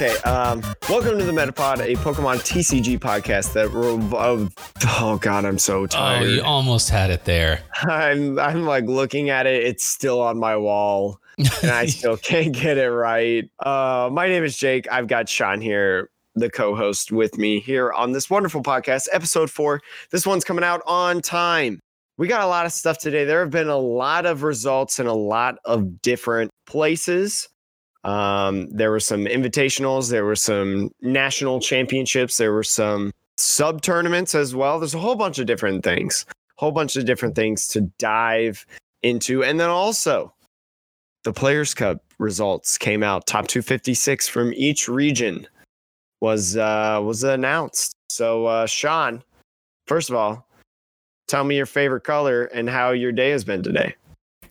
Okay. Um, welcome to the Metapod, a Pokemon TCG podcast that. Rev- oh God, I'm so tired. Oh, you almost had it there. I'm I'm like looking at it. It's still on my wall, and I still can't get it right. Uh, my name is Jake. I've got Sean here, the co-host, with me here on this wonderful podcast, episode four. This one's coming out on time. We got a lot of stuff today. There have been a lot of results in a lot of different places. Um, there were some invitationals, there were some national championships, there were some sub tournaments as well. There's a whole bunch of different things, whole bunch of different things to dive into. And then also the Players Cup results came out. Top 256 from each region was uh was announced. So uh Sean, first of all, tell me your favorite color and how your day has been today.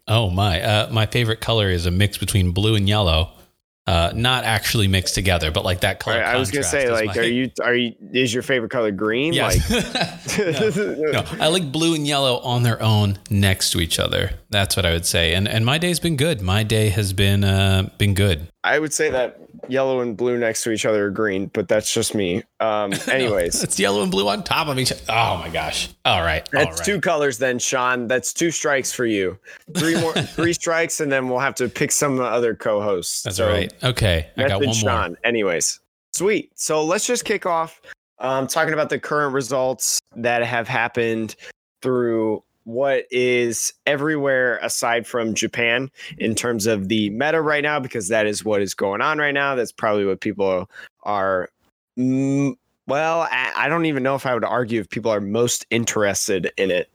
Oh my! Uh, my favorite color is a mix between blue and yellow. Uh, not actually mixed together, but like that color. Right, I was gonna say, like, my... are you are you is your favorite color green? Yes. Like, no, no, I like blue and yellow on their own next to each other. That's what I would say. And and my day's been good. My day has been uh been good. I would say that yellow and blue next to each other are green, but that's just me. Um, anyways, it's yellow and blue on top of each. other. Oh my gosh! All right, that's all right. two colors then, Sean. That's two strikes for you. Three more, three strikes, and then we'll have to pick some other co-hosts. That's so, right. Okay, I got one Sean. more. Anyways, sweet. So let's just kick off um, talking about the current results that have happened through what is everywhere aside from Japan in terms of the meta right now, because that is what is going on right now. That's probably what people are. Mm, well, I don't even know if I would argue if people are most interested in it.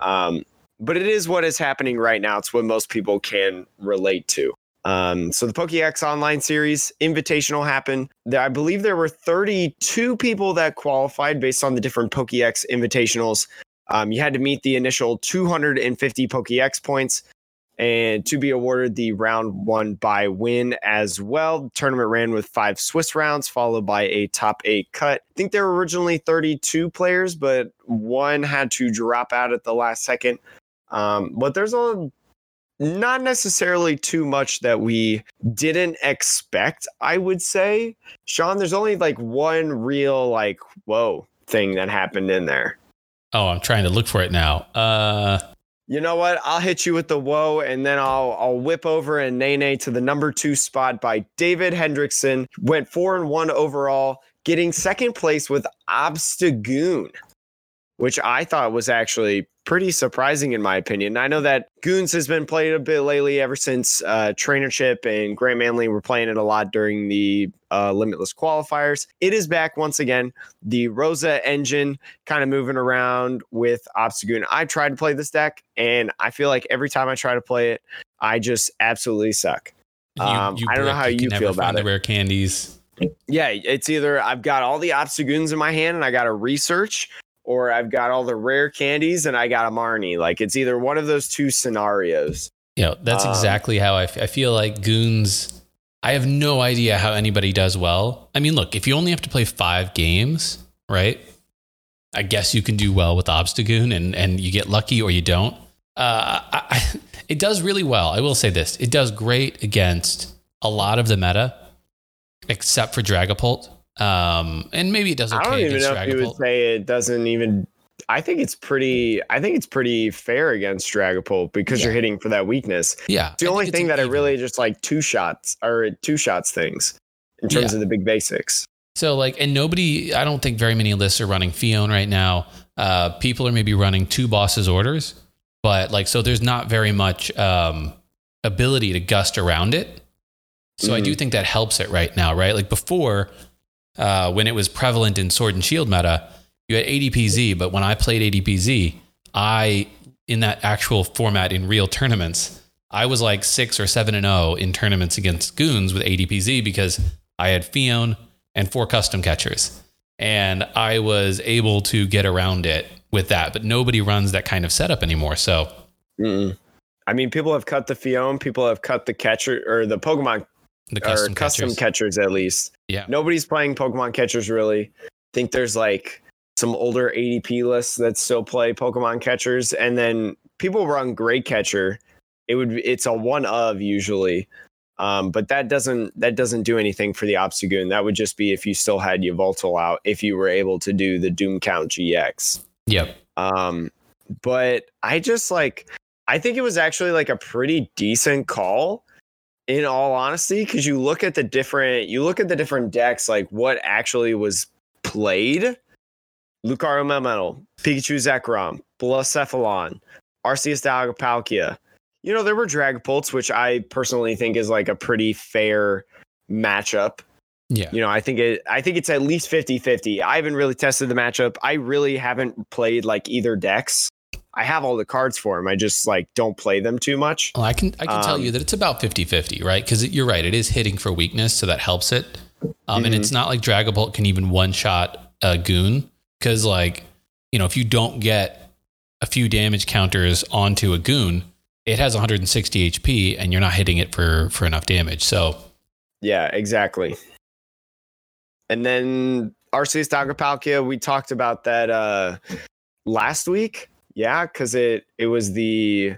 Um, but it is what is happening right now. It's what most people can relate to. Um, so the PokeX Online Series Invitational happened. I believe there were 32 people that qualified based on the different PokeX Invitationals. Um, you had to meet the initial 250 PokeX points and to be awarded the round one bye win as well. The tournament ran with five Swiss rounds, followed by a top eight cut. I think there were originally 32 players, but one had to drop out at the last second. Um, but there's a not necessarily too much that we didn't expect, I would say. Sean, there's only like one real, like, whoa thing that happened in there. Oh, I'm trying to look for it now. Uh, you know what? I'll hit you with the whoa, and then I'll I'll whip over and Nene to the number two spot by David Hendrickson. Went four and one overall, getting second place with Obstagoon, which I thought was actually pretty surprising in my opinion. I know that Goons has been played a bit lately ever since uh, Trainership and Grant Manley were playing it a lot during the uh, Limitless qualifiers. It is back once again. The Rosa engine kind of moving around with Obstagoon. I tried to play this deck, and I feel like every time I try to play it, I just absolutely suck. You, um, you I don't know how you, you feel about it. The rare candies. Yeah, it's either I've got all the Obstagoons in my hand and I got to research, or I've got all the rare candies and I got a Marnie. Like it's either one of those two scenarios. Yeah, that's um, exactly how I, f- I feel like Goons. I have no idea how anybody does well. I mean, look, if you only have to play five games, right? I guess you can do well with Obstagoon and, and you get lucky or you don't. Uh, I, I, it does really well. I will say this it does great against a lot of the meta, except for Dragapult. Um, and maybe it does okay. I don't even know if you would say it doesn't even. I think it's pretty. I think it's pretty fair against Dragapult because yeah. you're hitting for that weakness. Yeah, it's the I only thing that even. really just like two shots or two shots things in terms yeah. of the big basics. So like, and nobody. I don't think very many lists are running Phione right now. Uh, people are maybe running two bosses orders, but like, so there's not very much um, ability to gust around it. So mm I do mm-hmm. think that helps it right now, right? Like before, uh, when it was prevalent in Sword and Shield meta, you had ADPZ, but when I played ADPZ, I in that actual format in real tournaments, I was like six or seven and zero oh in tournaments against goons with ADPZ because I had Phione and four custom catchers, and I was able to get around it with that. But nobody runs that kind of setup anymore. So, Mm-mm. I mean, people have cut the Phione, people have cut the catcher or the Pokemon the custom, custom catchers. at least. Yeah. Nobody's playing Pokemon catchers really. I think there's like some older ADP lists that still play Pokemon catchers, and then people run Great Catcher. It would it's a one of usually. Um, but that doesn't that doesn't do anything for the Obstagoon. That would just be if you still had Yveltal out, if you were able to do the Doom Count GX. Yep. Um, but I just like I think it was actually like a pretty decent call in all honesty because you look at the different you look at the different decks like what actually was played Lucario Melmetal, Pikachu Zekrom, Blacephalon, Arceus Dialga You know, there were Dragapults, which I personally think is like a pretty fair matchup. Yeah. You know, I think it I think it's at least 50-50. I haven't really tested the matchup. I really haven't played like either decks. I have all the cards for him. I just like don't play them too much. Well, I can I can um, tell you Um, that it's about 50-50, right? Because you're right, it is hitting for weakness, so that helps it. Um, And Mhm. it's not like Dragapult can even one shot a goon because, like, you know, if you don't get a few damage counters onto a goon, it has 160 HP, and you're not hitting it for for enough damage. So Yeah, exactly. And then Arceus Dialga Palkia, we talked about that uh last week. Yeah, because it it was the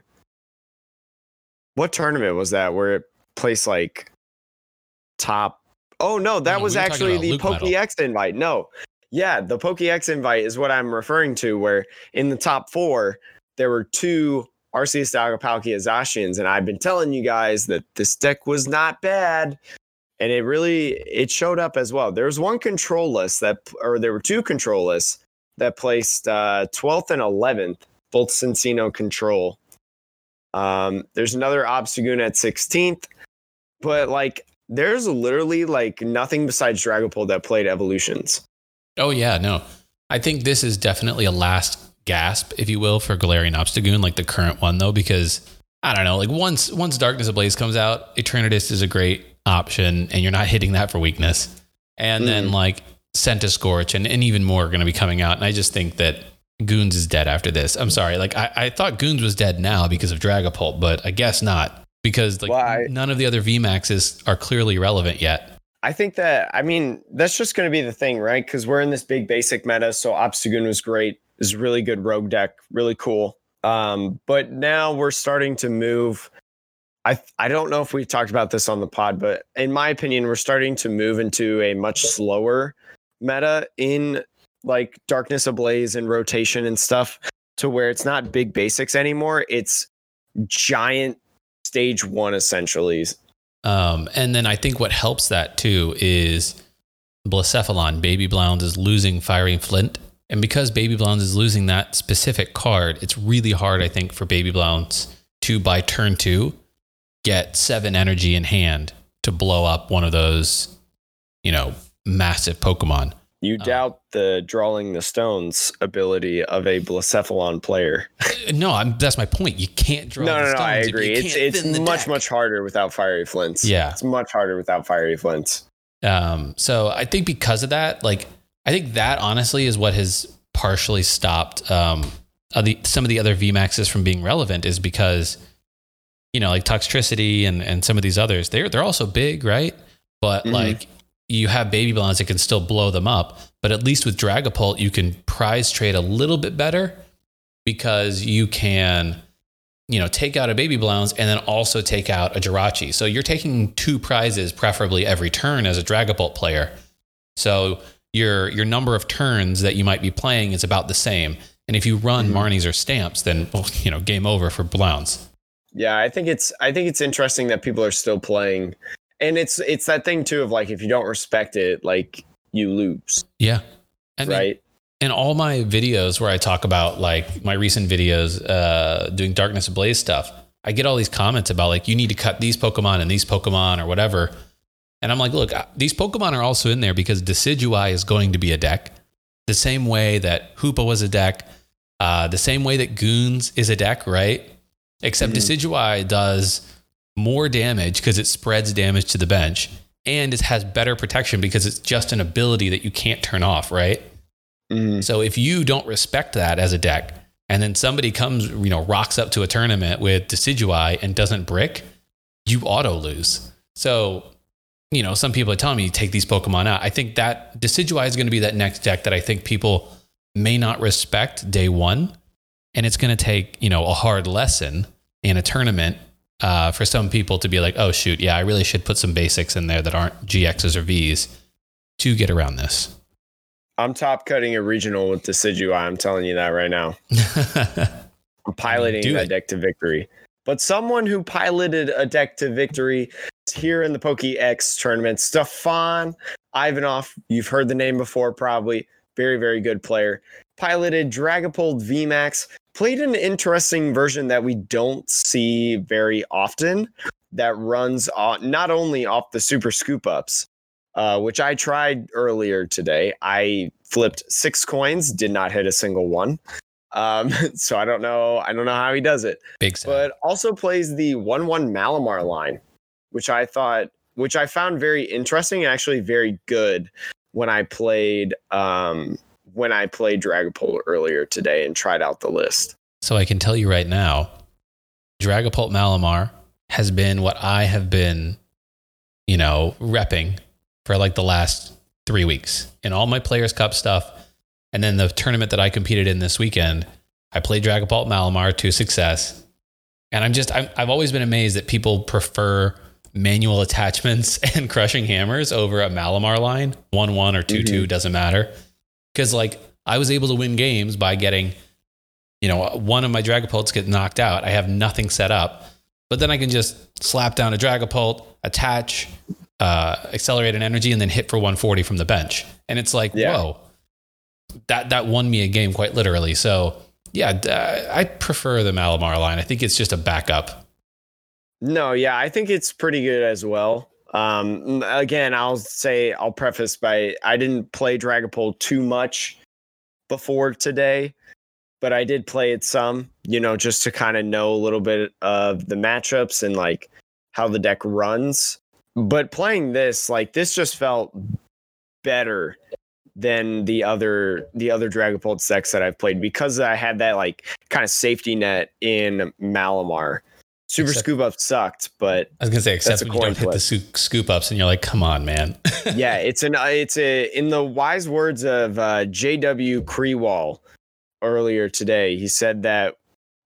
what tournament was that where it placed like top oh no, that No, was we actually the. Pokex invite. No. Yeah, the Pokex invite is what I'm referring to, where in the top four, there were two Arceus Dialga Palkia Zacians, and I've been telling you guys that this deck was not bad and it really it showed up as well. There was one control list that, or there were two control lists that placed uh, 12th and 11th, both Cinccino control. Um, there's another Obstagoon at 16th, but like there's literally like nothing besides Dragapult that played evolutions. Oh yeah, no. I think this is definitely a last gasp, if you will, for Galarian Obstagoon, like the current one though, because I don't know, like once once Darkness Ablaze comes out, Eternatus is a great option, and you're not hitting that for weakness. And then Mm. like Scorch and, and even more are gonna be coming out. And I just think that Goons is dead after this. I'm sorry. Like I, I thought Goons was dead now because of Dragapult, but I guess not. Because like Well, none of the other VMAXs are clearly relevant yet. I think that I mean that's just going to be the thing, right? Because we're in this big basic meta, so Obstagoon was great. Is a really good rogue deck, really cool. Um, but now we're starting to move. I I don't know if we talked about this on the pod, but in my opinion, we're starting to move into a much slower meta in like Darkness Ablaze and rotation and stuff, to where it's not big basics anymore. It's giant stage one essentially. Um, and then I think what helps that too is Blacephalon. Baby Blounds is losing Fiery Flint. And because Baby Blounds is losing that specific card, it's really hard, I think, for Baby Blounds to, by turn two, get seven energy in hand to blow up one of those, you know, massive Pokemon. You Oh. doubt the drawing the stones ability of a Blacephalon player. Uh, No, I'm, that's my point. You can't draw. no, the no, no, I agree. It's it's much deck. much harder without fiery flints. Yeah. it's much harder without fiery flints. Um, so I think because of that, like I think that honestly is what has partially stopped um, uh, the, some of the other VMAXs from being relevant is because you know like Toxtricity and and some of these others they're they're also big, right? But Mhm. like you have baby blondes that can still blow them up, but at least with Dragapult you can prize trade a little bit better because you can you know, take out a baby blounds and then also take out a Jirachi. So you're taking two prizes, preferably every turn as a Dragapult player. So your your number of turns that you might be playing is about the same. And if you run Mhm. Marnies or Stamps, then well, you know, game over for Blounds. Yeah, I think it's I think it's interesting that people are still playing, and it's it's that thing too of like if you don't respect it, like you lose, Yeah. I mean, right? and all my videos where I talk about like my recent videos uh, doing Darkness Ablaze stuff, I get all these comments about like you need to cut these Pokemon and these Pokemon or whatever. And I'm like, look, these Pokemon are also in there because Decidueye is going to be a deck, the same way that Hoopa was a deck, uh, the same way that Goons is a deck, right? Except Mhm. Decidueye does more damage because it spreads damage to the bench, and it has better protection because it's just an ability that you can't turn off, right? Mhm. So if you don't respect that as a deck, and then somebody comes, you know, rocks up to a tournament with Decidueye and doesn't brick, you auto lose. So, you know, some people are telling me take these Pokemon out. I think that Decidueye is going to be that next deck that I think people may not respect day one, and it's going to take you know a hard lesson in a tournament uh, for some people to be like, oh shoot, yeah, I really should put some basics in there that aren't GXs or Vs to get around this. I'm top cutting a regional with Decidueye. I'm telling you that right now. I'm piloting Do that it. deck to victory. But someone who piloted a deck to victory here in the PokeX tournament, Stefan Ivanov. You've heard the name before, probably. Very, very good player. Piloted Dragapult VMAX. Played an interesting version that we don't see very often that runs on, not only off the super scoop ups, uh, which I tried earlier today. I flipped six coins, did not hit a single one. Um, so I don't know. I don't know how he does it Big sad. but also plays the 1 1 Malamar line, which I thought, which I found very interesting and actually very good when I played, um, when I played Dragapult earlier today and tried out the list. So I can tell you right now, Dragapult Malamar has been what I have been, you know, repping for like the last three weeks in all my Players Cup stuff. And then the tournament that I competed in this weekend, I played Dragapult Malamar to success. And I'm just, I'm, I've always been amazed that people prefer manual attachments and crushing hammers over a Malamar line. 1 1 or 2 2 mm-hmm. doesn't matter. Because, like, I was able to win games by getting you know, one of my Dragapults get knocked out. I have nothing set up, but then I can just slap down a Dragapult, attach, uh, accelerate an energy, and then hit for 140 from the bench. And it's like, Yeah. whoa, that that won me a game quite literally. So yeah, uh, I prefer the Malamar line. I think it's just a backup. No, yeah, I think it's pretty good as well. Um, again, I'll say I'll preface by I didn't play Dragapult too much before today, but I did play it some, you know, just to kind of know a little bit of the matchups and like how the deck runs. But playing this, like this just felt better than the other the other Dragapult decks that I've played because I had that like kind of safety net in Malamar. Super Except- Scoop Up sucked, but I was gonna say, except when you don't hit the flip. scoop, ups, and you're like, come on, man. yeah, it's an uh, it's a in the wise words of uh, J.W. Creewall earlier today. He said that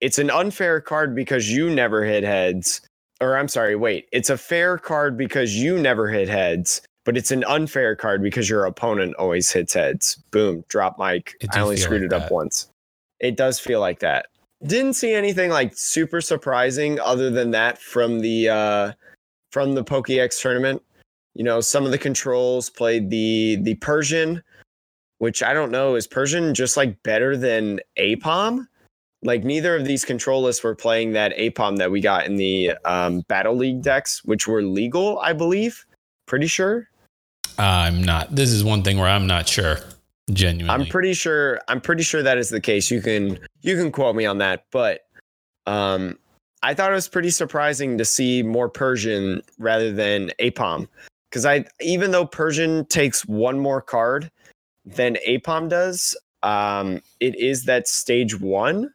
it's an unfair card because you never hit heads. Or I'm sorry, wait, it's a fair card because you never hit heads, but it's an unfair card because your opponent always hits heads. Boom, drop mic. I only screwed like it up once. It does feel like that. Didn't see anything like super surprising other than that from the uh from the PokeX tournament you know some of the controls played the the persian which i don't know is persian just like better than apom like neither of these control lists were playing that apom that we got in the um, battle league decks which were legal i believe pretty sure I'm not. This is one thing where I'm not sure. Genuinely, i'm pretty sure i'm pretty sure that is the case. You can you can quote me on that but um i thought it was pretty surprising to see more persian rather than apom. Because i even though persian takes one more card than apom does um it is that stage one.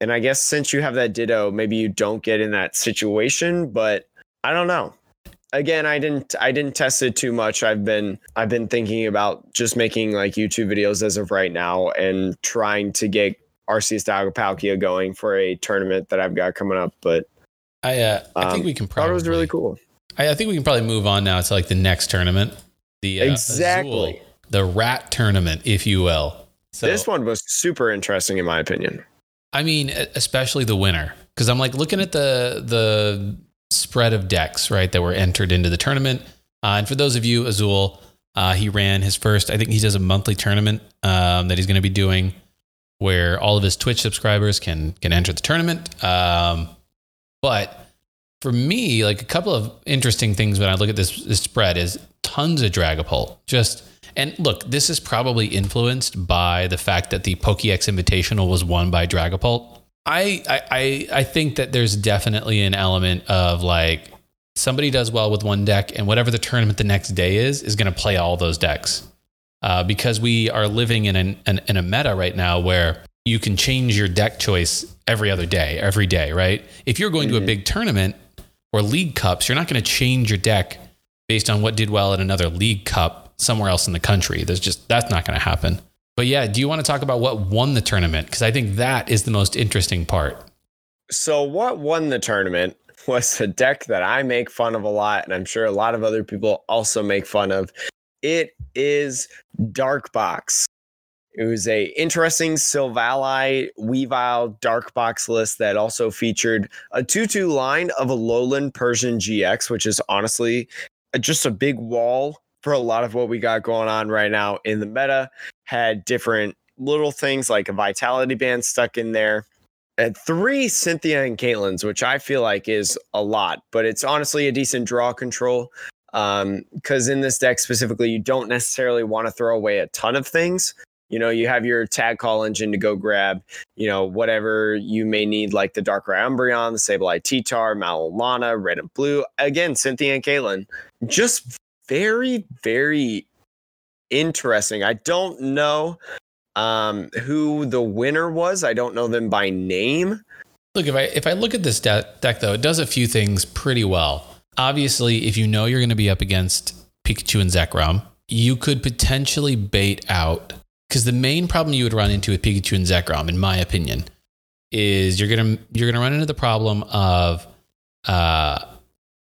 And i guess since you have that ditto maybe you don't get in that situation but i don't know again i didn't i didn't test it too much i've been i've been thinking about just making like youtube videos as of right now and trying to get arceus Dialga Palkia going for a tournament that i've got coming up but I, uh, I think um, we can probably. it was really cool I, I think we can probably move on now to like the next tournament, the uh, Exactly. Azul, the rat tournament, if you will. So this one was super interesting in my opinion I mean, especially the winner, because I'm like looking at the the spread of decks right that were entered into the tournament. Uh, and for those of you, Azul, uh, he ran his first. I think he does a monthly tournament um, that he's going to be doing, where all of his Twitch subscribers can can enter the tournament. Um, but for me, like a couple of interesting things when I look at this, this spread is tons of Dragapult. Just and look, this is probably influenced by the fact that the PokeX Invitational was won by Dragapult. I, I I think that there's definitely an element of like somebody does well with one deck, and whatever the tournament the next day is is going to play all those decks. Uh, because we are living in an, an in a meta right now where you can change your deck choice every other day, every day, right? If you're going to a Mhm. big tournament or league cups, you're not going to change your deck based on what did well at another league cup somewhere else in the country. There's just that's not going to happen. But yeah, do you want to talk about what won the tournament? Because I think that is the most interesting part. so what won the tournament was a deck that I make fun of a lot, and I'm sure a lot of other people also make fun of. It is Dark Box. It was a interesting Silvally Weavile Dark Box list that also featured a 2-2 line of a Alolan Persian GX, which is honestly uh, just a big wall for a lot of what we got going on right now in the meta. Had different little things like a Vitality Band stuck in there. And three Cynthia and Caitlyn's, which I feel like is a lot, but it's honestly a decent draw control. Um, because in this deck specifically, you don't necessarily want to throw away a ton of things. You know, you have your tag call engine to go grab, you know, whatever you may need, like the Darkrai Umbreon, the Sableye T-Tar, Malolana, Red and Blue. Again, Cynthia and Caitlyn. Just very, very interesting. I don't know um, who the winner was. I don't know them by name. Look, if I if I look at this de- deck though, it does a few things pretty well. Obviously, if you know you're going to be up against Pikachu and Zekrom, you could potentially bait out because the main problem you would run into with Pikachu and Zekrom, in my opinion, is you're gonna you're gonna run into the problem of uh,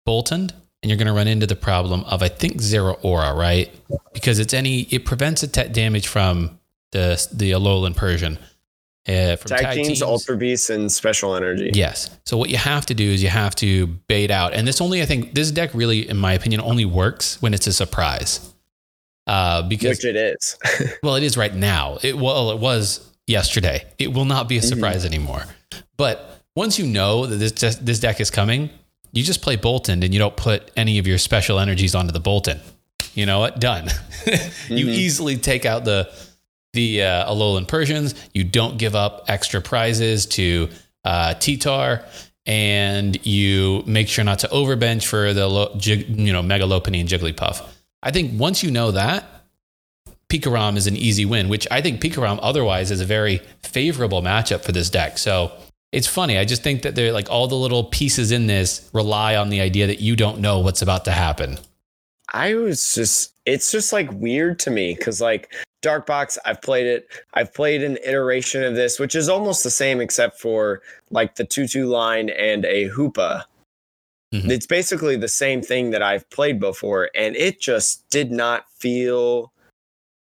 Boltund and you're going to run into the problem of I think zero aura, right? Because it's any it prevents attack damage from the the Alolan Persian. Uh, from tag, tag teams, teams, Ultra Beasts, and Special Energy. Yes. So what you have to do is you have to bait out, and this only I think this deck really, in my opinion, only works when it's a surprise. Uh, because which it is. well, it is right now. It well, it was yesterday. It will not be a mm-hmm. surprise mm-hmm. anymore. But once you know that this this deck is coming, you just play Boltund and you don't put any of your special energies onto the Boltund. You know what? Done. mm-hmm. You easily take out the the uh, Alolan Persians. You don't give up extra prizes to uh, T-Tar, and you make sure not to overbench for the you know Mega Lopunny and Jigglypuff. I think once you know that, Pikarom is an easy win, which I think Pikarom otherwise is a very favorable matchup for this deck. So it's funny. I just think that they're like all the little pieces in this rely on the idea that you don't know what's about to happen. I was just, it's just like weird to me because like Dark Box, I've played it. I've played an iteration of this, which is almost the same except for like the 2 2 line and a Hoopa. Mm-hmm. It's basically the same thing that I've played before, and it just did not feel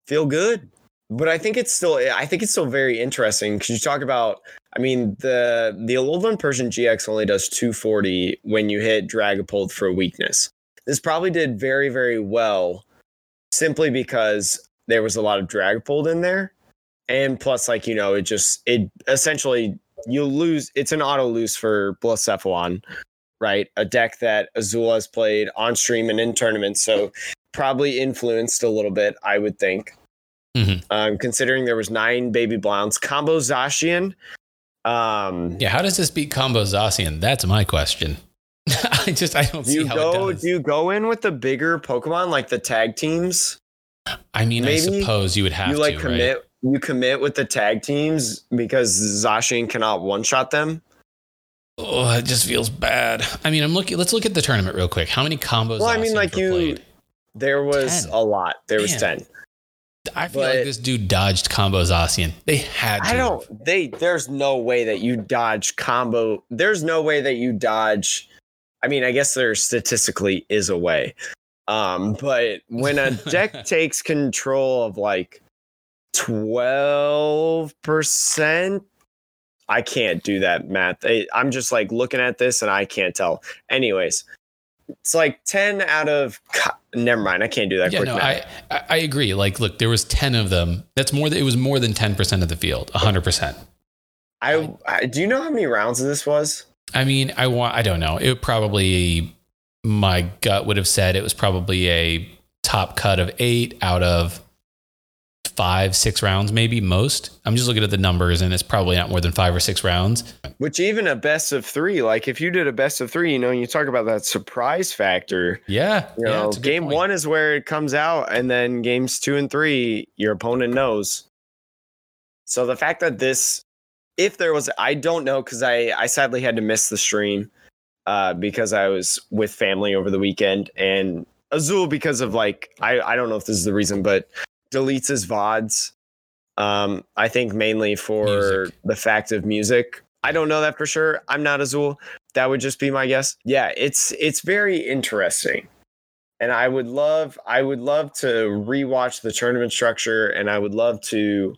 feel good but I think it's still I think it's still very interesting because you talk about I mean the the Alolan Persian GX only does 240 when you hit Dragapult for a weakness. This probably did very very well simply because there was a lot of Dragapult in there, and plus like you know it just it essentially you lose it's an auto lose for Blacephalon, right? A deck that Azula has played on stream and in tournaments, so probably influenced a little bit I would think Mm-hmm. Um, considering there was nine baby Blounce, combo Zacian. Um, yeah, how does this beat combo Zacian? That's my question. I just I don't do see how go, it does. Do you go in with the bigger Pokemon like the tag teams? I mean, Maybe I suppose you would have you like to, commit. Right? You commit with the tag teams because Zacian cannot one shot them. Oh, it just feels bad. I mean, I'm looking. Let's look at the tournament real quick. How many combos? Well, I mean, like you, played? there was 10. a lot. There Man. was ten. I feel but like this dude dodged combo Zacian. They had to. I don't they there's no way that you dodge combo. There's no way that you dodge I mean, I guess there statistically is a way. Um, but when a deck takes control of like 12%, I can't do that math. I, I'm just like looking at this and I can't tell. Anyways, it's like 10 out of never mind i can't do that yeah, no, I, I agree. Like look there was 10 of them. That's more than it was more than 10% of the field 100% I, I do you know how many rounds this was? I mean i want i don't know. It probably my gut would have said it was probably a top cut of eight out of five, six rounds, maybe most. I'm just looking at the numbers, and it's probably not more than five or six rounds. Which even a best of three, like if you did a best of three, you know, you talk about that surprise factor. Yeah, you know, yeah, game one is where it comes out, and then games two and three, your opponent knows. So the fact that this, if there was, I don't know, because I I sadly had to miss the stream. Uh, because I was with family over the weekend and Azul because of like I, I don't know if this is the reason, but deletes his VODs. Um, I think mainly for music. the fact of music. I don't know that for sure. I'm not Azul, That would just be my guess. Yeah, it's it's very interesting. And I would love I would love to rewatch the tournament structure and I would love to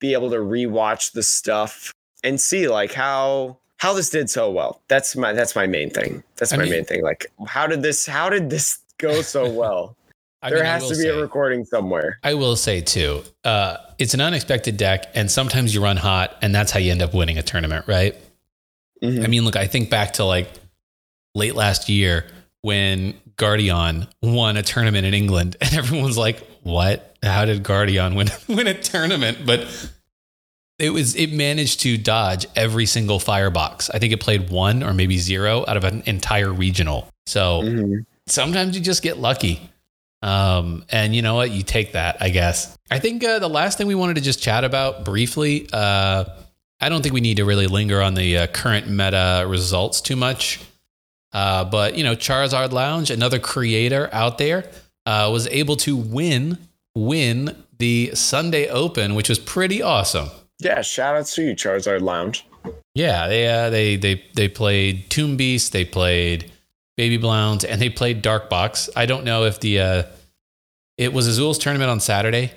be able to rewatch the stuff and see like how how this did so well. That's my that's my main thing. That's I my mean- main thing. Like how did this how did this go so well? I there mean, has to be say- a recording somewhere. I will say too, uh, it's an unexpected deck, and sometimes you run hot, and that's how you end up winning a tournament, right? Mhm. I mean, look, I think back to like late last year when Guardian won a tournament in England, and everyone's like, "What? How did Guardian win win a tournament?" But it was it managed to dodge every single firebox. I think it played one or maybe zero out of an entire regional. So Mhm. sometimes you just get lucky. Um, and you know what? You take that, I guess. I think uh, the last thing we wanted to just chat about briefly, uh, I don't think we need to really linger on the uh, current meta results too much. Uh, but, you know, Charizard Lounge, another creator out there, uh, was able to win win the Sunday Open, which was pretty awesome. Yeah, shout out to you, Charizard Lounge. Yeah, they uh, they they they played Tomb Beast, they played Baby Blounds, and they played Dark Box. I don't know if the uh, it was Azul's tournament on Saturday.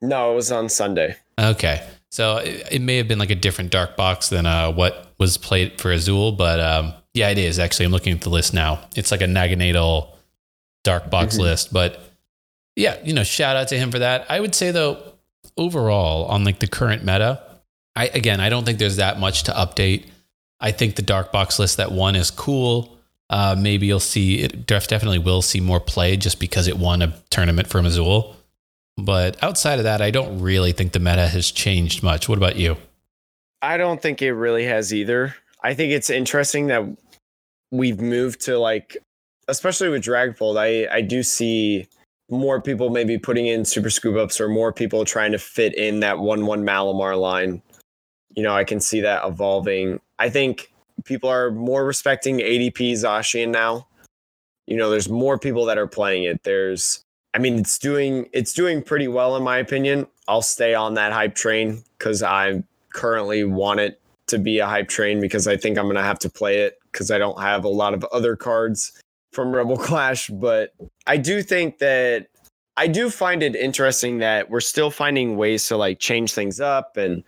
No, it was on Sunday. Okay, so it, it may have been like a different Dark Box than uh, what was played for Azul, but um, yeah, it is actually. I'm looking at the list now. It's like a Naganadel Dark Box Mhm. list, but yeah, you know, shout out to him for that. I would say though, overall on like the current meta, I again, I don't think there's that much to update. I think the dark box list that won is cool. Uh, maybe you'll see it def- definitely will see more play just because it won a tournament for Azul. But outside of that, I don't really think the meta has changed much. What about you? I don't think it really has either. I think it's interesting that we've moved to like, especially with Dragfold, I, I do see more people maybe putting in super scoop ups or more people trying to fit in that 1 1 Malamar line. You know, I can see that evolving. I think people are more respecting ADP Zacian now. You know, there's more people that are playing it. There's, I mean, it's doing it's doing pretty well in my opinion. I'll stay on that hype train because I currently want it to be a hype train because I think I'm gonna have to play it because I don't have a lot of other cards from Rebel Clash. But I do think that I do find it interesting that we're still finding ways to like change things up and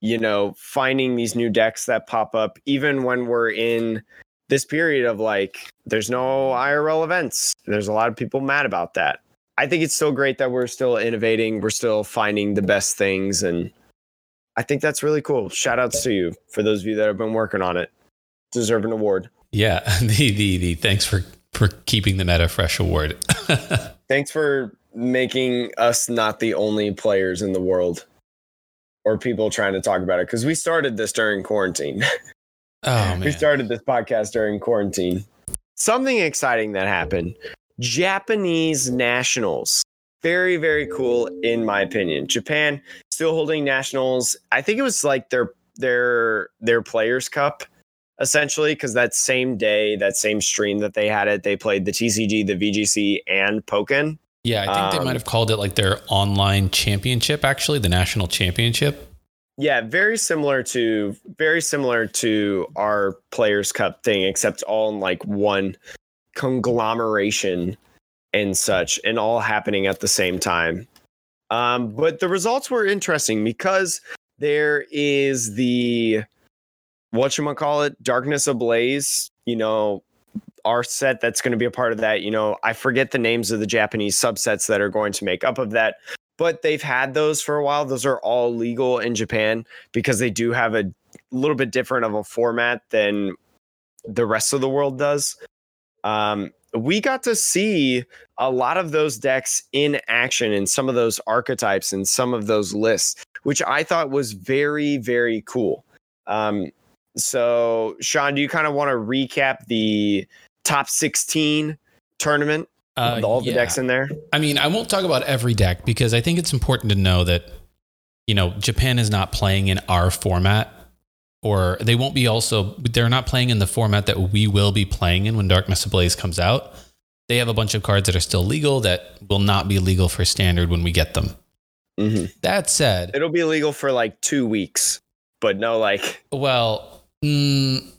you know finding these new decks that pop up even when we're in this period of like there's no IRL events. There's a lot of people mad about that. I think it's still great that we're still innovating, we're still finding the best things and I think that's really cool. Shout outs to you for those of you that have been working on it. Deserve an award. Yeah, the the the thanks for for keeping the meta fresh award. Thanks for making us not the only players in the world or people trying to talk about it because we started this during quarantine. oh we started this podcast during quarantine. Something exciting that happened Japanese nationals. Very, very cool, in my opinion. Japan still holding nationals. I think it was like their their their players cup essentially because that same day that same stream that they had it they played the tcg the vgc and pokken yeah, I think they um, might have called it like their online championship. Actually, the national championship. Yeah, very similar to very similar to our Players Cup thing, except all in like one conglomeration and such, and all happening at the same time. Um, but the results were interesting because there is the what you call it, Darkness Ablaze. You know, our set that's going to be a part of that. You know, I forget the names of the Japanese subsets that are going to make up of that but they've had those for a while. Those are all legal in Japan because they do have a little bit different of a format than the rest of the world does. Um, we got to see a lot of those decks in action in some of those archetypes and some of those lists, which I thought was very, very cool. Um, so, Sean, do you kind of want to recap the top 16 tournament Uh, with all the decks in there? I mean, I won't talk about every deck because I think it's important to know that, you know, Japan is not playing in our format, or they won't be also, they're not playing in the format that we will be playing in when Darkness Blaze comes out. They have a bunch of cards that are still legal that will not be legal for standard when we get them. Mm-hmm. That said, It'll be legal for like two weeks, but no, like well, mm,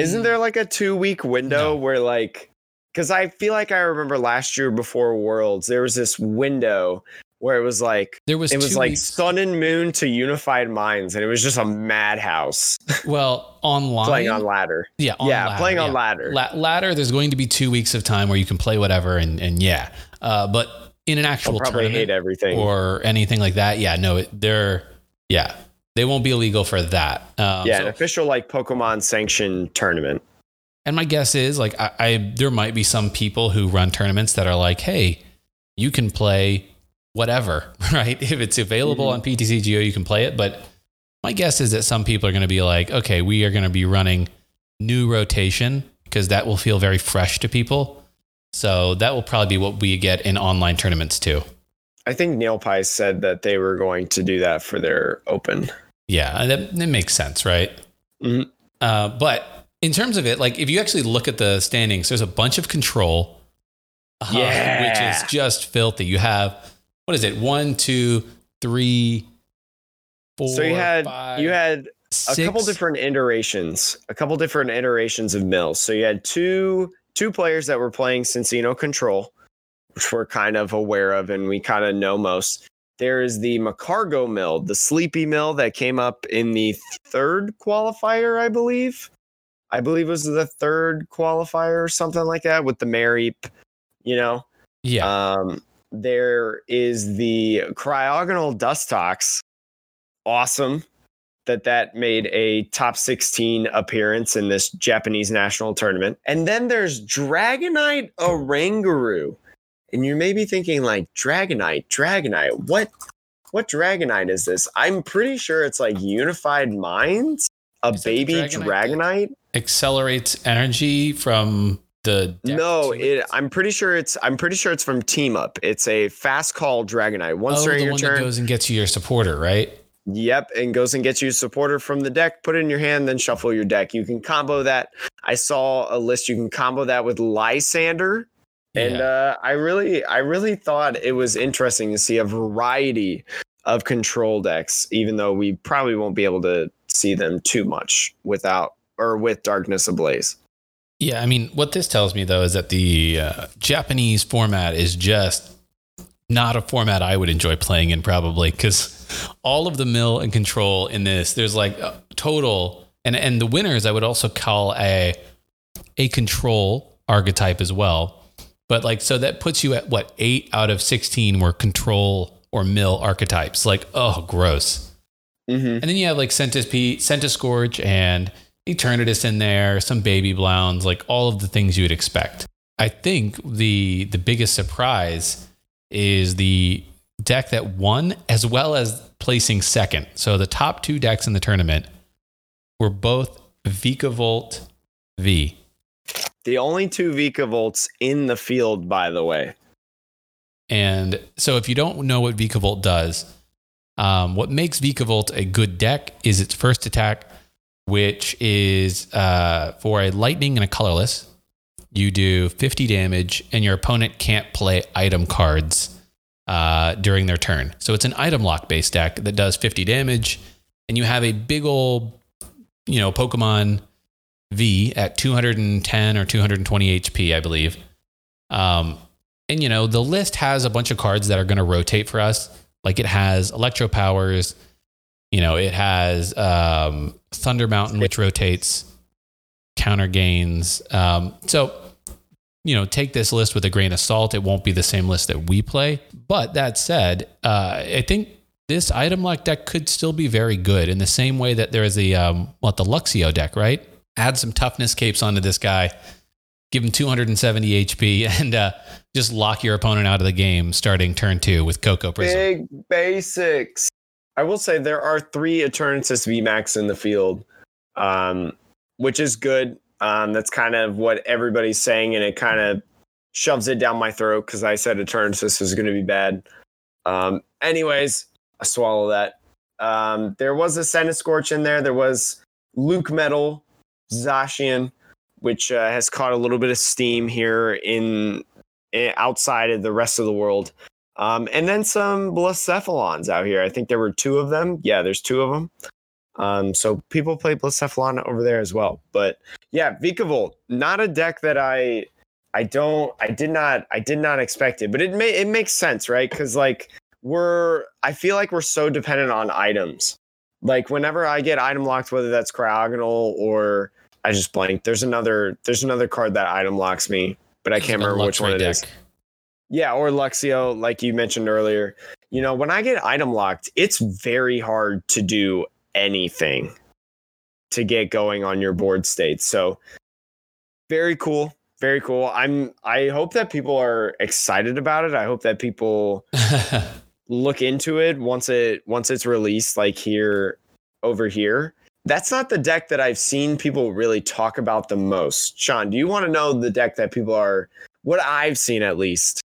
Isn't there like a two week window No. where like because I feel like I remember last year before Worlds, there was this window where it was like There was it was like weeks- Sun and Moon to Unified Minds, and it was just a madhouse well online. playing on ladder. yeah, on yeah, ladder, playing on yeah. ladder. La- ladder. There's going to be two weeks of time where you can play whatever, and and yeah, uh, but in an I'll actual probably tournament hate everything. or anything like that, yeah, no, it, they're yeah, they won't be illegal for that. Um, yeah, so- an official like Pokemon sanctioned tournament. And my guess is like I, I there might be some people who run tournaments that are like, hey, you can play whatever, right? If it's available Mhm. on PTCGO, you can play it. But my guess is that some people are going to be like, okay, we are going to be running new rotation because that will feel very fresh to people. So that will probably be what we get in online tournaments too. I think Neil Pie said that they were going to do that for their open. Yeah, that, that makes sense, right? Mhm. Uh, but in terms of it, like if you actually look at the standings, there's a bunch of control, uh, Yeah. which is just filthy. You have what is it? One, two, three, four. so you had five, you had a six- couple different iterations, a couple different iterations of mills. So you had two two players that were playing Cinccino Control, which we're kind of aware of and we kind of know most. There is the Magcargo mill, the sleepy mill that came up in the third qualifier, I believe. I believe it was the third qualifier or something like that with the Mary, you know. Yeah, Um, there is the cryogonal dust dustox. Awesome that that made a top 16 appearance in this Japanese national tournament. And then there's Dragonite Oranguru. And you may be thinking like Dragonite, Dragonite. What what Dragonite is this? I'm pretty sure it's like Unified Minds, a baby Dragonite Dragonite. accelerates energy from the No, it, I'm pretty sure it's I'm pretty sure it's from Team Up. It's a fast call Dragonite. Once oh, during the your one turn, that goes and gets you your supporter, right? yep, and goes and gets you a supporter from the deck. Put it in your hand, then shuffle your deck. You can combo that. I saw a list. You can combo that with Lysander, and Yeah. uh, I really, I really thought it was interesting to see a variety of control decks. Even though we probably won't be able to see them too much without or with Darkness Ablaze. Yeah, I mean, what this tells me though is that the uh, Japanese format is just not a format I would enjoy playing in, probably because all of the mill and control in this, there's like a total, and and the winners I would also call a a control archetype as well, but like so that puts you at what eight out of sixteen were control or mill archetypes. Like, oh, gross. Mm-hmm. And then you have like Centipede, Centiskorch and Eternatus in there, some baby Blowns, like all of the things you would expect. I think the the biggest surprise is the deck that won as well as placing second. So the top two decks in the tournament were both Vikavolt V. The only two Vika volts in the field, by the way. And so if you don't know what Vikavolt does, um, what makes Vikavolt a good deck is its first attack, which is uh, for a lightning and a colorless. You do 50 damage, and your opponent can't play item cards uh, during their turn. So it's an item lock based deck that does 50 damage, and you have a big old, you know, Pokemon V at 210 or 220 HP, I believe. Um, and you know, the list has a bunch of cards that are going to rotate for us. Like it has Electro Powers, you know, it has um, Thunder Mountain, which rotates, counter gains. Um, so, you know, take this list with a grain of salt. It won't be the same list that we play. But that said, uh, I think this item lock deck could still be very good in the same way that there is the um, what the Luxio deck, right? Add some toughness capes onto this guy, give him 270 HP, and uh, just lock your opponent out of the game starting turn two with Coco Prism. Big basics. I will say there are three Eternatus VMAX in the field, um, which is good. Um, that's kind of what everybody's saying, and it kind of shoves it down my throat because I said Eternatus was going to be bad. Um, anyways, I swallow that. Um, there was a Scorch in there. There was Luke Metal, Zacian, which uh, has caught a little bit of steam here in, in outside of the rest of the world. Um, and then some Blacephalons out here. I think there were two of them. Yeah, there's two of them. Um, so people play Blacephalon over there as well. But yeah, Vikavolt, not a deck that I I don't I did not I did not expect it, but it may it makes sense, right? Because like we're I feel like we're so dependent on items. Like whenever I get item locked, whether that's Cryogonal or I just blanked. There's another there's another card that item locks me, but I can't remember which one it is. Yeah, or Luxio, like you mentioned earlier. You know, when I get item locked, it's very hard to do anything to get going on your board state. So very cool. Very cool. I'm I hope that people are excited about it. I hope that people look into it once it once it's released like here over here. That's not the deck that I've seen people really talk about the most. Sean, do you want to know the deck that people are what I've seen at least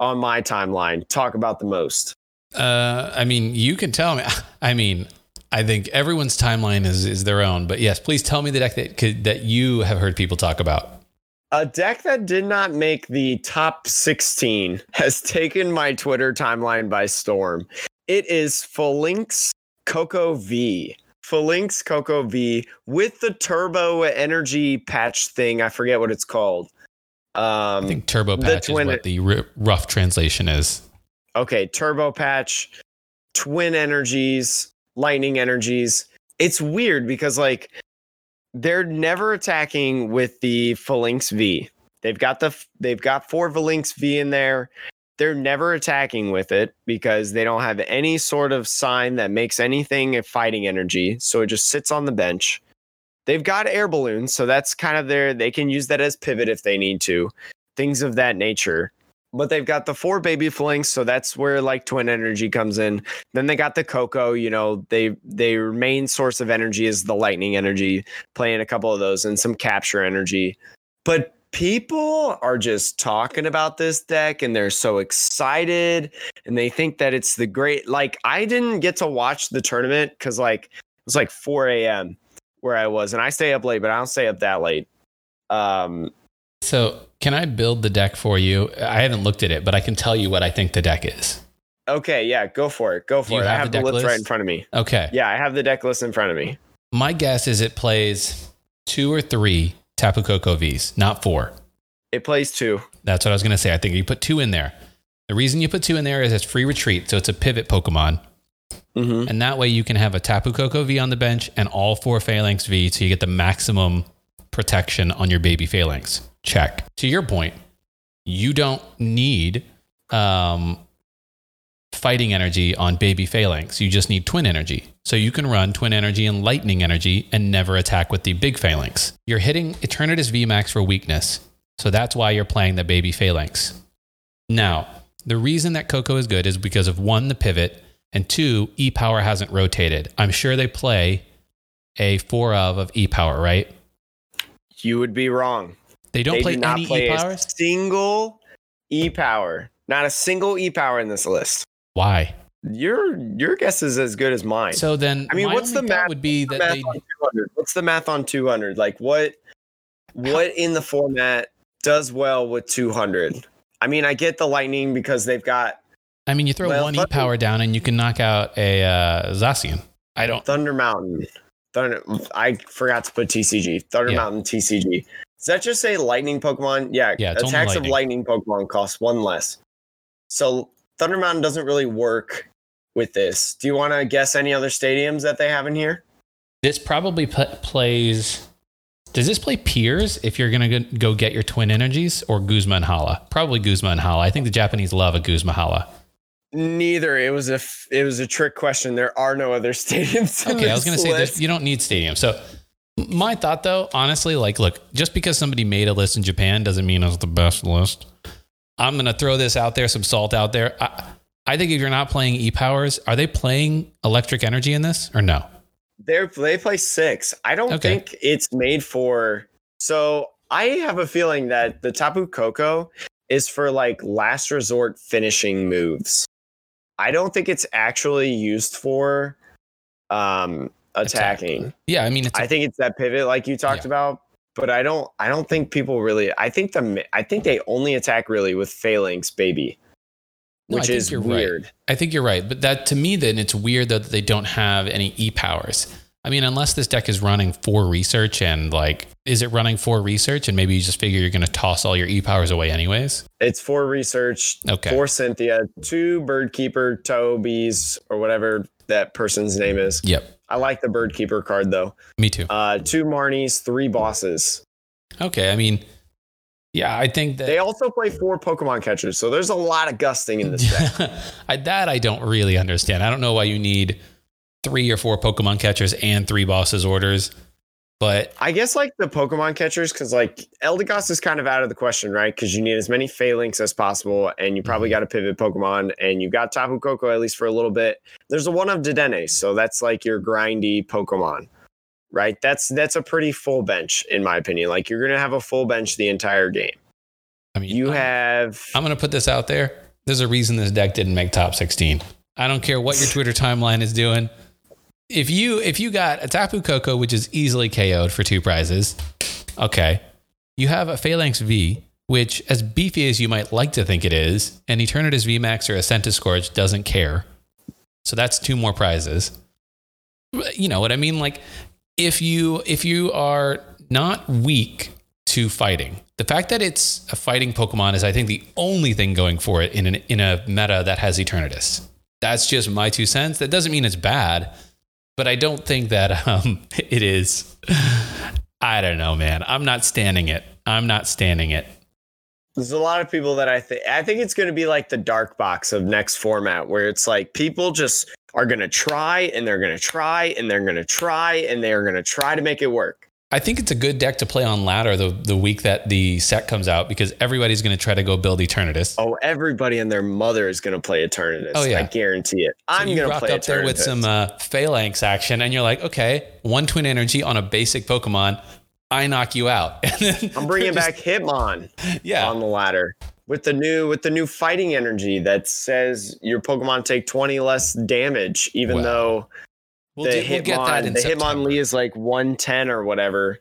on my timeline talk about the most? Uh I mean, you can tell me. I mean, I think everyone's timeline is is their own, but yes, please tell me the deck that could, that you have heard people talk about. A deck that did not make the top 16 has taken my Twitter timeline by storm. It is Falinks Koko V. Falinks Koko V with the turbo energy patch thing. I forget what it's called. Um, I think turbo patch is what the r- rough translation is. Okay, turbo patch, twin energies, lightning energies. It's weird because like they're never attacking with the Falinks V. They've got the they've got four Falinks V in there. They're never attacking with it because they don't have any sort of sign that makes anything a fighting energy. So it just sits on the bench. They've got air balloons, so that's kind of their they can use that as pivot if they need to. Things of that nature but they've got the four baby Falinks, so that's where like twin energy comes in. Then they got the Koko, you know, they their main source of energy is the lightning energy, playing a couple of those and some capture energy. But people are just talking about this deck and they're so excited and they think that it's the great like I didn't get to watch the tournament because like it was like 4 a.m. where I was, and I stay up late, but I don't stay up that late. Um so can I build the deck for you? I haven't looked at it, but I can tell you what I think the deck is. Okay, yeah, go for it. Go for it. Have I have the, the list, list right in front of me. Okay. Yeah, I have the deck list in front of me. My guess is it plays two or three Tapu Koko Vs, not four. It plays two. That's what I was going to say. I think you put two in there. The reason you put two in there is it's free retreat, so it's a pivot Pokemon. Mm-hmm. And that way you can have a Tapu Koko V on the bench and all four Falinks V, so you get the maximum protection on your baby Falinks. Check. To your point, you don't need um, fighting energy on baby Falinks. You just need twin energy. So you can run twin energy and lightning energy and never attack with the big Falinks. You're hitting Eternatus VMAX for weakness. So that's why you're playing the baby Falinks. Now, the reason that Koko is good is because of one, the pivot, and two, E Power hasn't rotated. I'm sure they play a four of of E Power, right? You would be wrong. They don't they play do any play e powers. Single e power. Not a single e power in this list. Why? Your your guess is as good as mine. So then, I mean, what's the math? Would be that the they... What's the math on two hundred? Like what? What in the format does well with two hundred? I mean, I get the lightning because they've got. I mean, you throw well, one e power down and you can knock out a uh, Zacian. I don't. Thunder Mountain. Thunder. I forgot to put TCG. Thunder yeah. Mountain TCG. Does that just say lightning Pokemon? Yeah, yeah attacks lightning. of lightning Pokemon cost one less. So Thunder Mountain doesn't really work with this. Do you want to guess any other stadiums that they have in here? This probably p- plays. Does this play Piers if you're going to go get your twin energies or Guzma and Hala? Probably Guzma and Hala. I think the Japanese love a Guzma Hala. Neither. It was a f- it was a trick question. There are no other stadiums. Okay, I was going to say this, you don't need stadiums. So my thought though, honestly, like, look, just because somebody made a list in Japan doesn't mean it's the best list. I'm going to throw this out there, some salt out there. I, I think if you're not playing e powers, are they playing electric energy in this or no? They're, they play six. I don't okay. think it's made for. So I have a feeling that the Tapu Koko is for like last resort finishing moves. I don't think it's actually used for um attacking. Attack. Yeah, I mean, I think it's that pivot like you talked yeah. about, but I don't. I don't think people really. I think the. I think they only attack really with Falinks baby, no, which is weird. Right. I think you're right, but that to me then it's weird though that they don't have any e powers. I mean, unless this deck is running for research and like, is it running for research and maybe you just figure you're going to toss all your e powers away anyways? It's for research. Okay. For Cynthia, two Birdkeeper Tobies or whatever that person's name is. Yep. I like the bird keeper card though. Me too. Uh, two Marnies, three bosses. Okay. I mean, yeah, I think that They also play four Pokemon catchers, so there's a lot of gusting in this deck. I, that I don't really understand. I don't know why you need three or four Pokemon catchers and three bosses orders, but I guess like the Pokemon catchers, because like Eldegoss is kind of out of the question, right? Because you need as many Falinks as possible, and you probably Mhm. got to pivot Pokemon, and you got Tapu Koko at least for a little bit. There's a one of Dedenne, so that's like your grindy Pokemon, right? That's that's a pretty full bench in my opinion. Like you're gonna have a full bench the entire game. I mean, You I'm- have I'm going to put this out there. There's a reason this deck didn't make top 16. I don't care what your Twitter timeline is doing. If you if you got a Tapu Koko, which is easily KO'd for two prizes, okay. You have a Falinks V, which, as beefy as you might like to think it is, an Eternatus VMAX or a Centiskorch doesn't care. So that's two more prizes. You know what I mean? Like if you if you are not weak to fighting, the fact that it's a fighting Pokemon is, I think, the only thing going for it in an, in a meta that has Eternatus. That's just my two cents. That doesn't mean it's bad, but I don't think that um, it is. I don't know, man. I'm not standing it. I'm not standing it. There's a lot of people that I think I think it's going to be like the dark box of next format where it's like people just are going to try and they're going to try and they're going to try and they're going to try to make it work. I think it's a good deck to play on ladder the, the week that the set comes out because everybody's going to try to go build Eternatus. Oh, everybody and their mother is going to play Eternatus. Oh, yeah. I guarantee it. So I'm going to play up there with some uh, Falinks action, and you're like, okay, one twin energy on a basic Pokemon, I knock you out. And then I'm bringing just- back Hitmon yeah, on the ladder with the new with the new fighting energy that says your Pokemon take 20 less damage, even Wow. though we'll, the do- we'll Hitmon get that in the September. Hitmonlee is like 110 or whatever.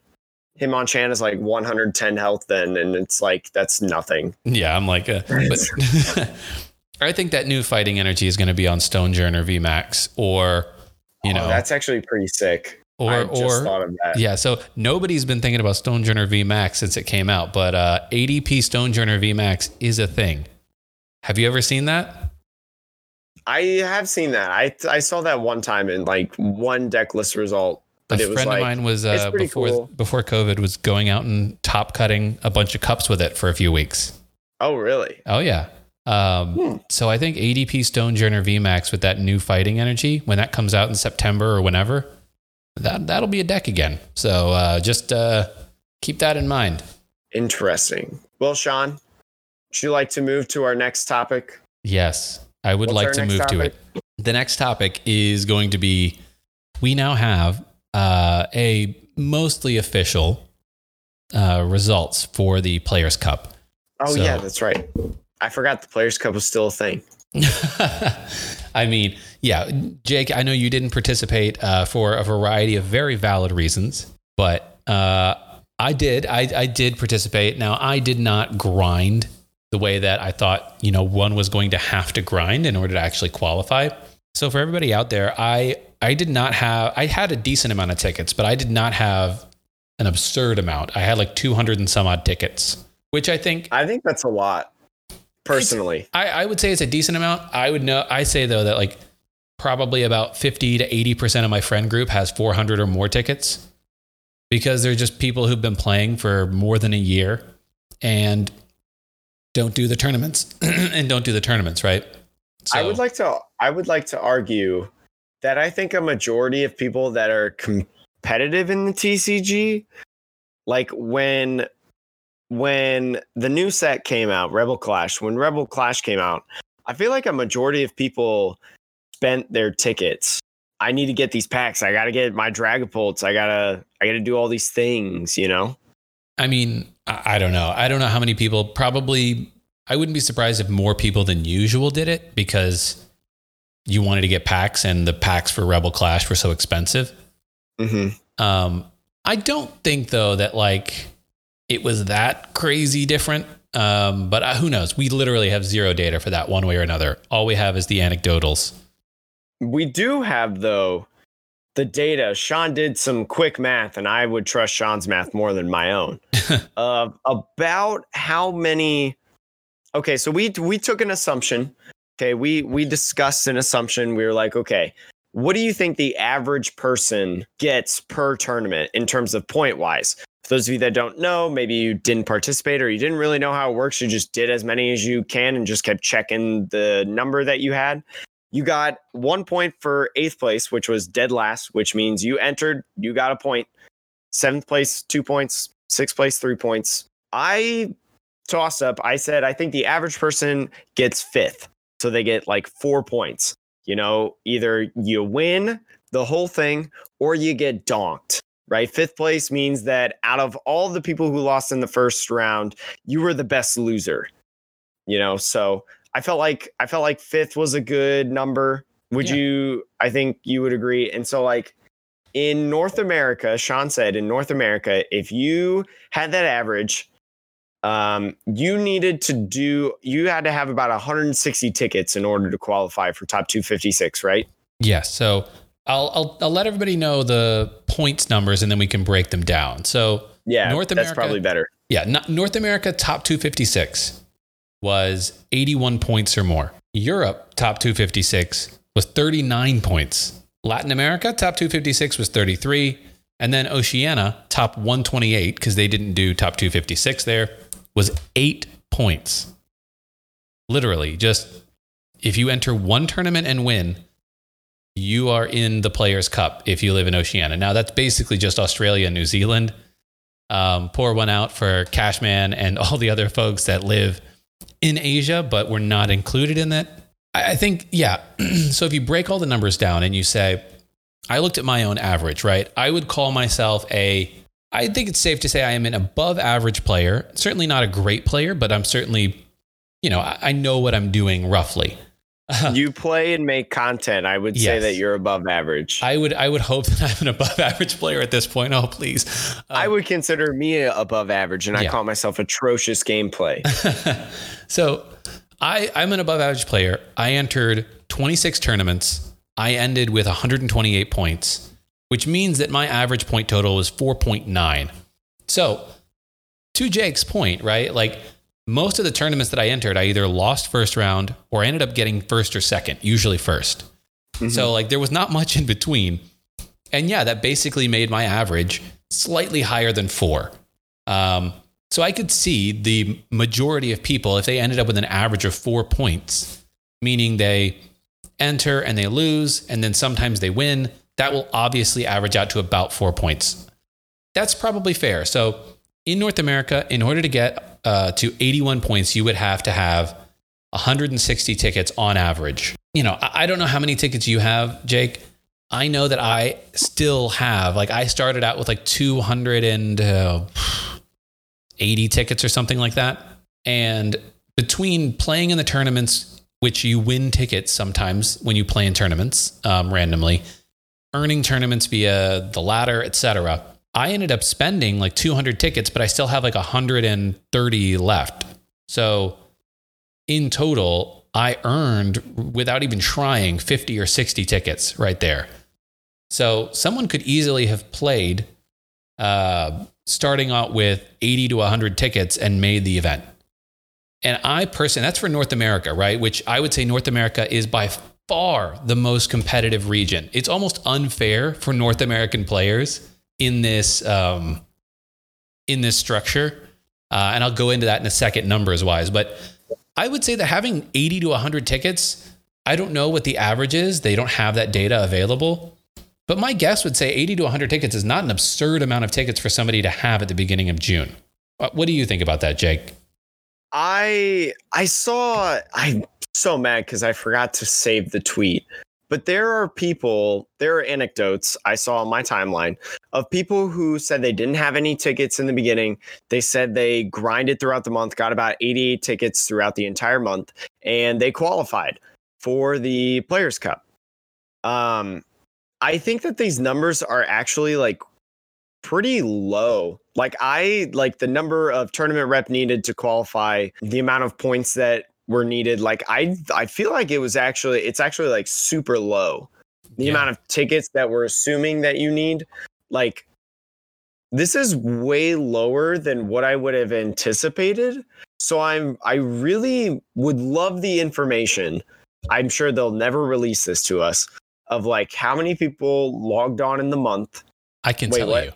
Hitmonchan is like 110 health then, and it's like that's nothing. Yeah, I'm like, uh, but I think that new fighting energy is going to be on Stonjourner VMAX, or you Oh, know, that's actually pretty sick. or I just or thought of that. Yeah, so nobody's been thinking about Stonjourner VMAX since it came out, but uh, ADP Stonjourner VMAX is a thing. Have you ever seen that? I have seen that. I I saw that one time in like one deck list result, but a it was friend like of mine was uh, before cool. before COVID was going out and top cutting a bunch of cups with it for a few weeks. oh really? Oh yeah. Um, Hmm. So I think ADP Stonjourner VMAX with that new fighting energy when that comes out in September or whenever, that that'll be a deck again. So uh, just uh, keep that in mind. Interesting. Well, Sean, would you like to move to our next topic? Yes, I would What's like to move to it. The next topic is going to be we now have uh, a mostly official uh, results for the Players Cup. Oh So- yeah, that's right. I forgot the Players Cup was still a thing. I mean, yeah, Jake, I know you didn't participate uh, for a variety of very valid reasons, but uh, I did. I, I did participate. Now, I did not grind the way that I thought, you know, one was going to have to grind in order to actually qualify. So for everybody out there, I I did not have I had a decent amount of tickets, but I did not have an absurd amount. I had like 200 and some odd tickets, which I think I think that's a lot, personally. I, I would say it's a decent amount. I would know. I say though that like probably about fifty to eighty percent of my friend group has four hundred or more tickets because they're just people who've been playing for more than a year and don't do the tournaments and don't do the tournaments right. So, I would like to. I would like to argue that I think a majority of people that are competitive in the TCG, like when when the new set came out, Rebel Clash. When Rebel Clash came out, I feel like a majority of people spent their tickets. I need to get these packs. I got to get my Dragapults. I gotta. I gotta do all these things. You know. I mean, I, I don't know. I don't know how many people. Probably, I wouldn't be surprised if more people than usual did it because you wanted to get packs and the packs for Rebel Clash were so expensive. hmm Um, I don't think though that like it was that crazy different. Um, but uh, who knows? We literally have zero data for that one way or another. All we have is the anecdotals. We do have though the data. Sean did some quick math, and I would trust Sean's math more than my own. uh, about how many? Okay, so we we took an assumption. Okay, we we discussed an assumption. We were like, okay, what do you think the average person gets per tournament in terms of point wise? For those of you that don't know, maybe you didn't participate or you didn't really know how it works. You just did as many as you can and just kept checking the number that you had. You got one point for eighth place, which was dead last, which means you entered, you got a point. Seventh place, two points. Sixth place, three points. I tossed up, I said, I think the average person gets fifth. So they get like four points. You know, either you win the whole thing or you get donked right? Fifth place means that out of all the people who lost in the first round, you were the best loser. You know, so I felt like I felt like fifth was a good number. Would yeah. you I think you would agree. And so like in North America, Sean said in North America, if you had that average, um, you needed to do you had to have about 160 tickets in order to qualify for top 256, right? Yes. So I'll, I'll, I'll let everybody know the points numbers and then we can break them down. So yeah, North America, that's probably better. Yeah, North America top 256 was 81 points or more. Europe top 256 was 39 points. Latin America top 256 was 33, and then Oceania top 128 because they didn't do top 256 there was eight points. Literally, just if you enter one tournament and win, you are in the Players' Cup if you live in Oceania. Now, that's basically just Australia and New Zealand. Um, pour one out for Cashman and all the other folks that live in Asia, but we're not included in that. I, think, yeah. so if you break all the numbers down and you say, I looked at my own average, right? I would call myself a, I think it's safe to say I am an above average player. Certainly not a great player, but I'm certainly, you know, I know what I'm doing roughly. you play and make content. I would yes. say that you're above average. I would I would hope that I'm an above average player at this point. Oh, please. Um, I would consider me above average, and I call myself atrocious gameplay. so I I'm an above average player. I entered 26 tournaments. I ended with 128 points, which means that my average point total was 4.9. So, to Jake's point, right? Like most of the tournaments that I entered, I either lost first round or ended up getting first or second, usually 1st mm-hmm. So like there was not much in between. And yeah, that basically made my average slightly higher than four. Um, so I could see the majority of people, if they ended up with an average of four points, meaning they enter and they lose, and then sometimes they win, that will obviously average out to about four points. That's probably fair. So in North America, in order to get uh, to 81 points, you would have to have 160 tickets on average. You know, I, I don't know how many tickets you have, Jake. I know that I still have, like, I started out with like 280 uh, tickets or something like that. And between playing in the tournaments, which you win tickets sometimes when you play in tournaments um, randomly, earning tournaments via the ladder, etc I ended up spending like 200 tickets, but I still have like 130 left. So in total, I earned without even trying 50 or 60 tickets right there. So someone could easily have played uh, starting out with 80 to 100 tickets and made the event. And I personally, that's for North America, right? Which I would say North America is by far the most competitive region. It's almost unfair for North American players in this um, in this structure, uh, and I'll go into that in a second, numbers wise. But I would say that having 80 to 100 tickets, I don't know what the average is. They don't have that data available. But my guess would say 80 to 100 tickets is not an absurd amount of tickets for somebody to have at the beginning of June. Uh, what do you think about that, Jake? I I saw I'm so mad because I forgot to save the tweet. But there are people, there are anecdotes I saw on my timeline of people who said they didn't have any tickets in the beginning. They said they grinded throughout the month, got about 88 tickets throughout the entire month, and they qualified for the Players Cup. Um, I think that these numbers are actually like pretty low. Like I like the number of tournament rep needed to qualify, the amount of points that were needed. Like I I feel like it was actually it's actually like super low. the Yeah. amount of tickets that we're assuming that you need, like this is way lower than what I would have anticipated. So I'm I really would love the information. I'm sure they'll never release this to us of like how many people logged on in the month, I can Wait, tell what? you.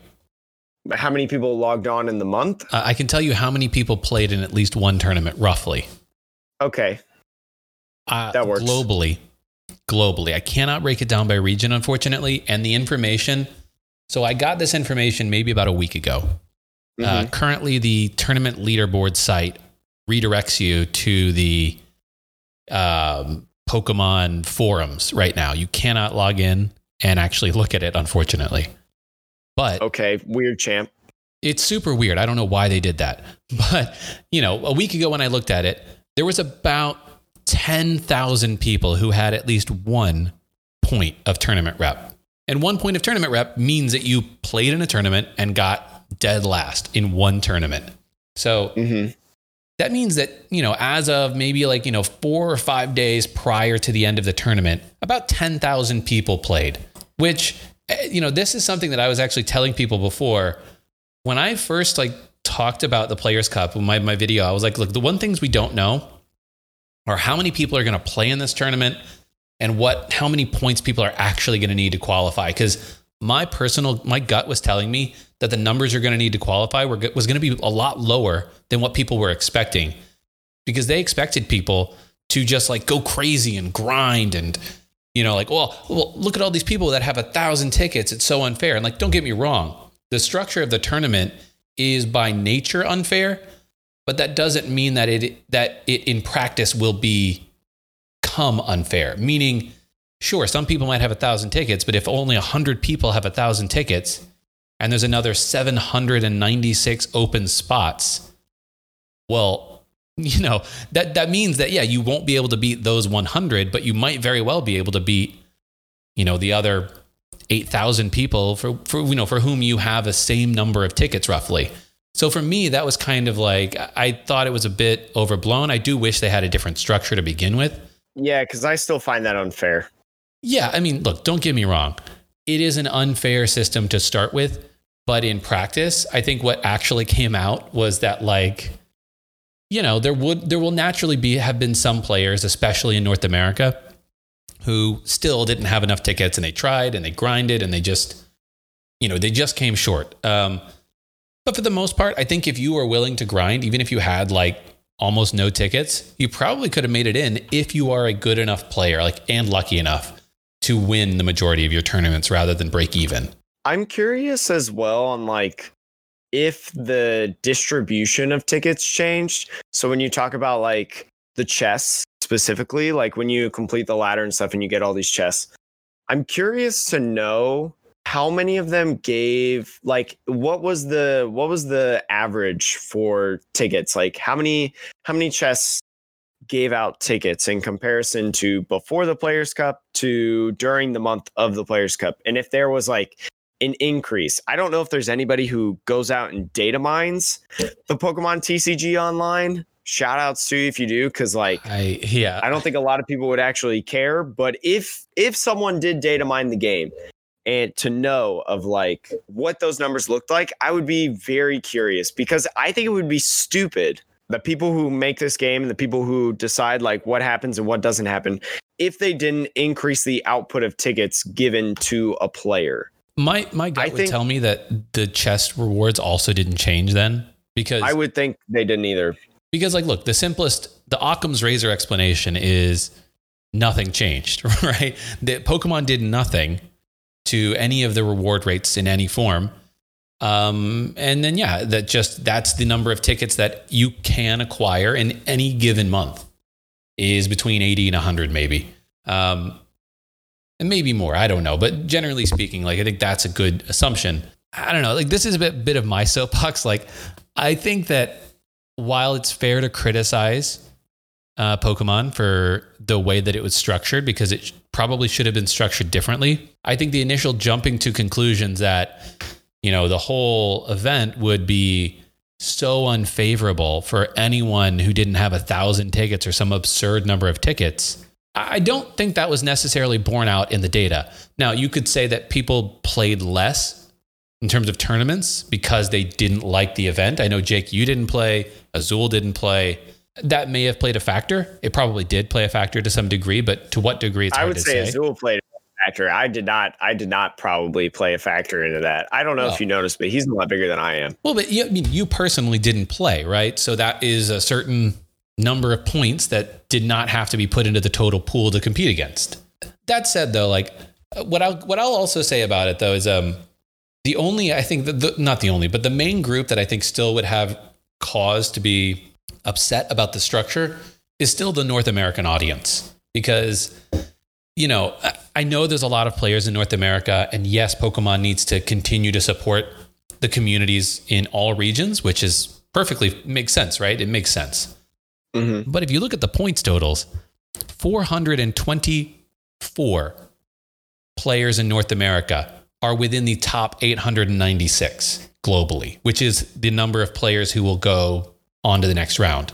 how many people logged on in the month. Uh, I can tell you how many people played in at least one tournament, roughly. Okay. Uh, That works. Globally, globally, I cannot break it down by region, unfortunately. And the information. So I got this information maybe about a week ago. Uh, Mhm. currently, the tournament leaderboard site redirects you to the um, Pokemon forums right now. You cannot log in and actually look at it, unfortunately. But okay. Weird champ. it's super weird. I don't know why they did that. But, you know, a week ago when I looked at it, there was about 10,000 people who had at least one point of tournament rep. And one point of tournament rep means that you played in a tournament and got dead last in one tournament. So hmm that means that, you know, as of maybe like, you know, four or five days prior to the end of the tournament, about 10,000 people played, which, eh, you know, this is something that I was actually telling people before. When I first like talked about the Players Cup in my, my video, I was like, look, the one things we don't know are how many people are going to play in this tournament and what, how many points people are actually going to need to qualify. Cause my personal, my gut was telling me that the numbers you're going to need to qualify were, was going to be a lot lower than what people were expecting because they expected people to just like go crazy and grind and you know like well, well look at all these people that have a thousand tickets it's so unfair and like don't get me wrong the structure of the tournament is by nature unfair but that doesn't mean that it that it in practice will be come unfair. Meaning sure some people might have a thousand tickets but if only a hundred people have a thousand tickets and there's another 796 open spots well you know that that means that yeah you won't be able to beat those 100 but you might very well be able to beat you know the other 8000 people for for you know for whom you have the same number of tickets roughly so for me that was kind of like i thought it was a bit overblown i do wish they had a different structure to begin with Yeah, because I still find that unfair. yeah, I mean, look, don't get me wrong. It is an unfair system to start with, but in practice, I think what actually came out was that like you know, there would there will naturally be have been some players, especially in North America, who still didn't have enough tickets and they tried and they grinded and they just you know, they just came short. Um but for the most part, I think if you were willing to grind, even if you had like almost no tickets, you probably could have made it in if you are a good enough player, like and lucky enough to win the majority of your tournaments rather than break even. I'm curious as well on like if the distribution of tickets changed. So when you talk about like the chests specifically, like when you complete the ladder and stuff and you get all these chests, I'm curious to know how many of them gave like what was the what was the average for tickets? Like how many how many chests gave out tickets in comparison to before the Players Cup to during the month of the Players Cup? And if there was like an increase. I don't know if there's anybody who goes out and data mines the Pokemon TCG online. Shout outs to you if you do, because like I yeah. I don't think a lot of people would actually care. But if if someone did data mine the game and to know of like what those numbers looked like, I would be very curious because I think it would be stupid. The people who make this game and the people who decide like what happens and what doesn't happen, if they didn't increase the output of tickets given to a player. My my gut I would think- tell me that the chest rewards also didn't change then because I would think they didn't either. Because like look, the simplest the Occam's razor explanation is nothing changed, right? The Pokemon did nothing to any of the reward rates in any form. Um, and then yeah, that just that's the number of tickets that you can acquire in any given month is between 80 and 100 maybe. Um, and maybe more, I don't know, but generally speaking, like I think that's a good assumption. I don't know, like this is a bit, bit of my soapbox. Like I think that while it's fair to criticize uh, Pokemon for the way that it was structured because it probably should have been structured differently. I think the initial jumping to conclusions that you know the whole event would be so unfavorable for anyone who didn't have a thousand tickets or some absurd number of tickets. I don't think that was necessarily borne out in the data. Now, you could say that people played less in terms of tournaments because they didn't like the event. I know, Jake, you didn't play, Azul didn't play. That may have played a factor. It probably did play a factor to some degree, but to what degree? It's I would say, say. Azul played a factor. I did not. I did not probably play a factor into that. I don't know Oh. if you noticed, but he's a lot bigger than I am. Well, but you, I mean, you personally didn't play, right? So that is a certain number of points that did not have to be put into the total pool to compete against. That said, though, like what I'll what I'll also say about it though is um the only I think the, the not the only, but the main group that I think still would have cause to be upset about the structure is still the North American audience because you know I- know there's a lot of players in North America, and yes, Pokemon needs to continue to support the communities in all regions, which is perfectly makes sense, right? It makes sense. Mm-hmm. But if you look at the points totals, 424 players in North America are within the top 896 globally, which is the number of players who will go on to the next round.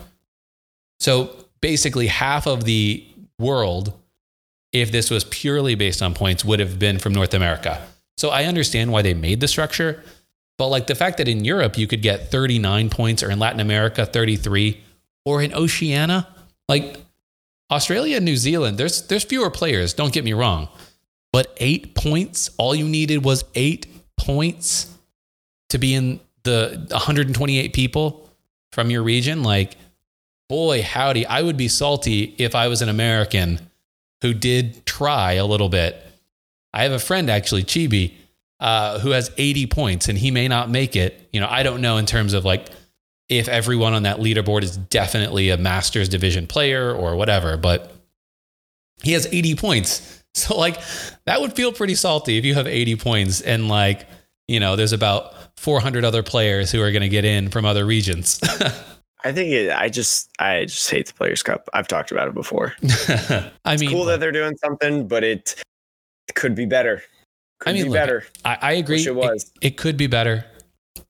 So basically, half of the world, if this was purely based on points, would have been from North America. So I understand why they made the structure. But like the fact that in Europe you could get 39 points, or in Latin America 33, or in Oceania, like Australia and New Zealand, there's there's fewer players. Don't get me wrong, but eight points. All you needed was eight points to be in the 128 people from your region. Like, boy, howdy, I would be salty if I was an American who did try a little bit. I have a friend actually, Chibi, uh, who has 80 points, and he may not make it. You know, I don't know in terms of like if everyone on that leaderboard is definitely a Masters Division player or whatever, but he has 80 points. So like that would feel pretty salty if you have 80 points and like, you know, there's about 400 other players who are going to get in from other regions. I think it, I just I just hate the Players Cup. I've talked about it before. I mean, cool that they're doing something, but it could be better. Could I mean, be look, better. I, I agree. Wish it was. It, could be better,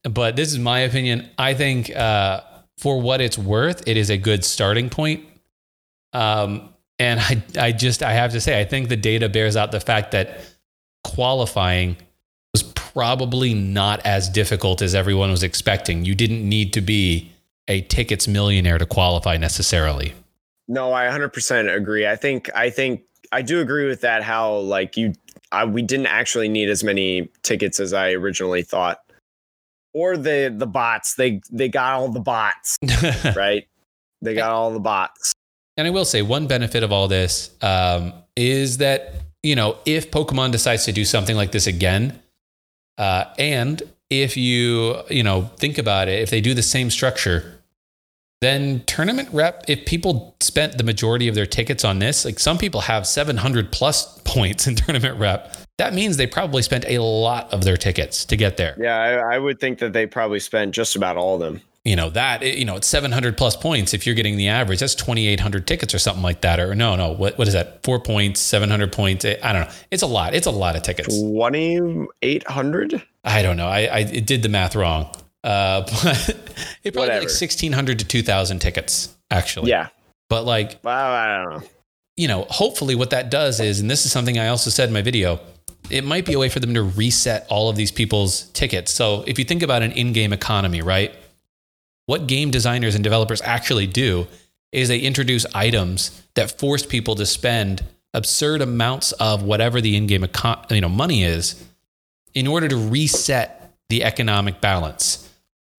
but this is my opinion. I think uh, for what it's worth, it is a good starting point. Um, and I, I just, I have to say, I think the data bears out the fact that qualifying was probably not as difficult as everyone was expecting. You didn't need to be a tickets millionaire to qualify necessarily. No, I 100% agree. I think I think I do agree with that. How like you, I, we didn't actually need as many tickets as I originally thought, or the the bots. They they got all the bots right. They got all the bots. And I will say one benefit of all this um, is that you know if Pokemon decides to do something like this again, uh, and if you you know think about it, if they do the same structure, then tournament rep. If people spent the majority of their tickets on this, like some people have 700 plus points in tournament rep, that means they probably spent a lot of their tickets to get there. Yeah, I, I would think that they probably spent just about all of them. You know that you know it's 700 plus points if you're getting the average that's 2800 tickets or something like that or no no what, what is that four points 700 points i don't know it's a lot it's a lot of tickets Twenty eight hundred. i don't know i, I it did the math wrong uh but it probably like 1600 to 2000 tickets actually Yeah. but like Well, I don't know. you know, hopefully what that does is, and this is something I also said in my video, it might be a way for them to reset all of these people's tickets. So if you think about an in game economy, right? What game designers and developers actually do is they introduce items that force people to spend absurd amounts of whatever the in game econ- you know, money is in order to reset the economic balance.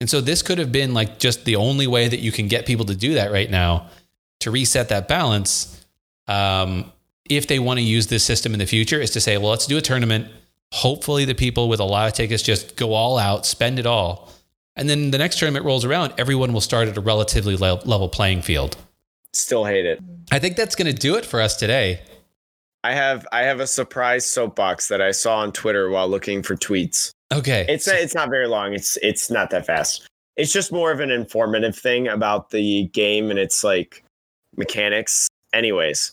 And so this could have been like just the only way that you can get people to do that right now to reset that balance um, if they want to use this system in the future is to say, well, let's do a tournament. Hopefully, the people with a lot of tickets just go all out, spend it all. And then the next tournament rolls around, everyone will start at a relatively level playing field. Still hate it. I think that's going to do it for us today. I have I have a surprise soapbox that I saw on Twitter while looking for tweets. Okay. It's it's not very long. It's it's not that fast. It's just more of an informative thing about the game and its like mechanics. Anyways,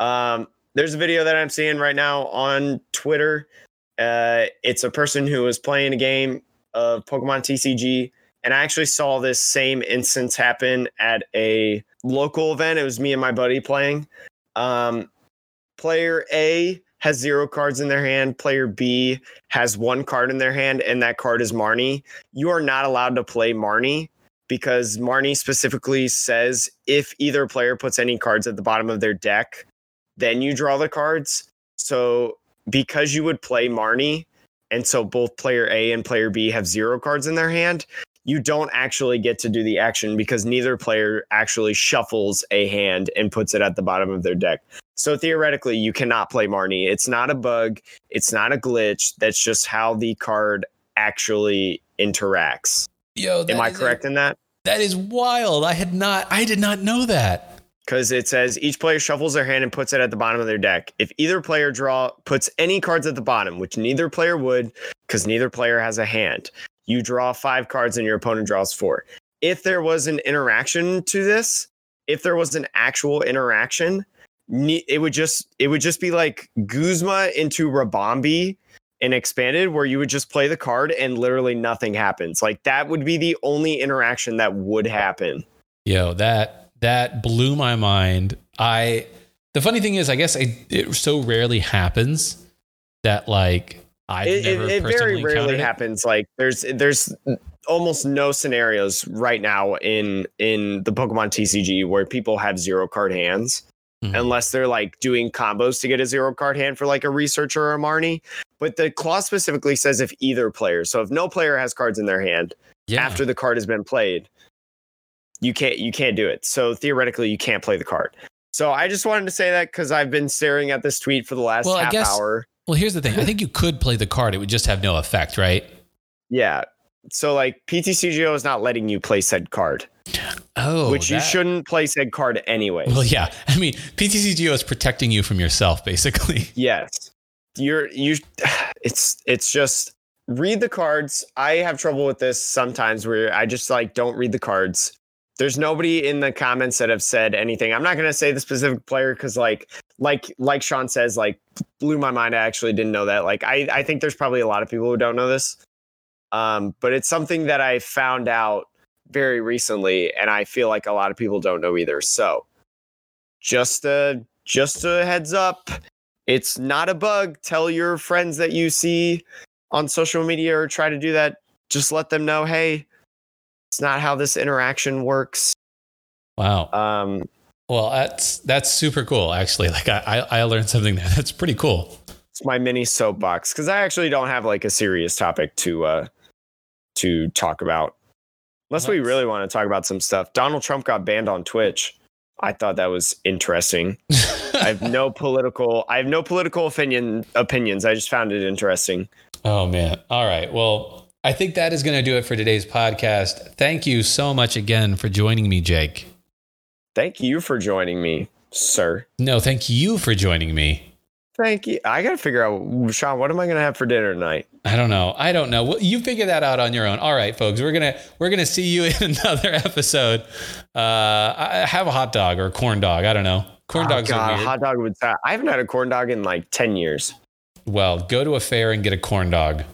um, there's a video that I'm seeing right now on Twitter. Uh, it's a person who is playing a game of Pokemon TCG, and I actually saw this same instance happen at a local event. It was me and my buddy playing, Um, player A has zero cards in their hand. Player B has one card in their hand, and that card is Marnie. You are not allowed to play Marnie because Marnie specifically says if either player puts any cards at the bottom of their deck, then you draw the cards. So because you would play Marnie, and so both player A and player B have zero cards in their hand, you don't actually get to do the action because neither player actually shuffles a hand and puts it at the bottom of their deck. So theoretically, you cannot play Marnie. It's not a bug, it's not a glitch. That's just how the card actually interacts. Yo, Am I correct A, in that? that is wild. I had not. I did not know that. Because it says each player shuffles their hand and puts it at the bottom of their deck. If either player draw puts any cards at the bottom, which neither player would, because neither player has a hand, you draw five cards and your opponent draws four. If there was an interaction to this, if there was an actual interaction, it would just it would just be like Guzma into Ribombee and expanded where you would just play the card and literally nothing happens. Like that would be the only interaction that would happen. Yo, that that blew my mind. I the funny thing is, I guess I, it so rarely happens that like I it, it, it very rarely it. happens. Like there's there's almost no scenarios right now in in the Pokemon TCG where people have zero card hands. Mm-hmm. Unless they're like doing combos to get a zero card hand for like a researcher or a Marnie. But the clause specifically says if either player. So if no player has cards in their hand yeah. after the card has been played, you can't you can't do it. So theoretically, you can't play the card. So I just wanted to say that because I've been staring at this tweet for the last well, half guess, hour. Well, here's the thing. I think you could play the card. It would just have no effect, right? Yeah. So like PTCGO is not letting you play said card. Oh, which that... you shouldn't play said card anyway. Well, yeah. I mean, PTCGO is protecting you from yourself, basically. Yes. You're you. It's it's just read the cards. I have trouble with this sometimes where I just like don't read the cards there's nobody in the comments that have said anything. I'm not going to say the specific player because like like like Sean says like blew my mind. I actually didn't know that. Like I I think there's probably a lot of people who don't know this. Um, but it's something that I found out very recently, and I feel like a lot of people don't know either. So just a just a heads up. It's not a bug. Tell your friends that you see on social media or try to do that. Just let them know, hey, it's not how this interaction works. Wow. Um, well, that's that's super cool. Actually, like I I learned something there. That's pretty cool. It's my mini soapbox because I actually don't have like a serious topic to uh to talk about. Unless we really want to talk about some stuff. Donald Trump got banned on Twitch. I thought that was interesting. I have no political I have no political opinion opinions. I just found it interesting. Oh man. All right. Well, I think that is going to do it for today's podcast. Thank you so much again for joining me, Jake. Thank you for joining me, sir. No, thank you for joining me. Thank you. I got to figure out, Sean, what am I going to have for dinner tonight? I don't know. I don't know. Well, you figure that out on your own. All right, folks. We're gonna we're gonna see you in another episode. Uh, I have a hot dog or a corn dog. I don't know. Corn oh, dogs God, are weird. Hot dog would. I haven't had a corn dog in like ten years. Well, go to a fair and get a corn dog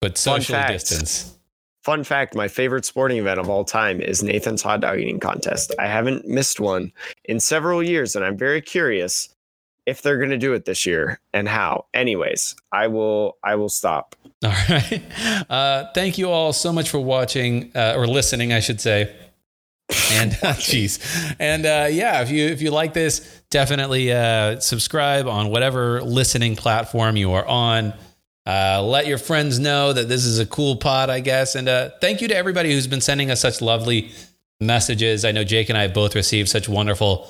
but social distance. Fun fact my favorite sporting event of all time is Nathan's hot dog eating contest. I haven't missed one in several years, and I'm very curious if they're going to do it this year and how. Anyways, I will I will stop. All right. Uh, thank you all so much for watching uh, or listening, I should say. And jeez, and uh, yeah, if you if you like this, definitely uh, subscribe on whatever listening platform you are on. Uh, let your friends know that this is a cool pod, I guess. And uh, thank you to everybody who's been sending us such lovely messages. I know Jake and I have both received such wonderful,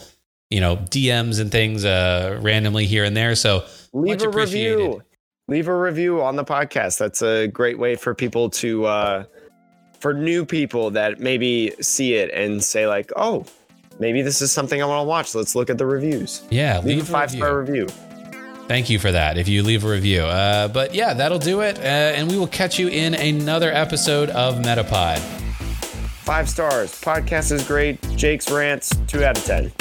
you know, DMs and things uh, randomly here and there. So leave a review. Leave a review on the podcast. That's a great way for people to, uh, for new people that maybe see it and say like, oh, maybe this is something I want to watch. Let's look at the reviews. Yeah, leave, leave a five star review. Thank you for that if you leave a review. Uh, but yeah, that'll do it. Uh, and we will catch you in another episode of Metapod. Five stars. Podcast is great. Jake's rants, two out of 10.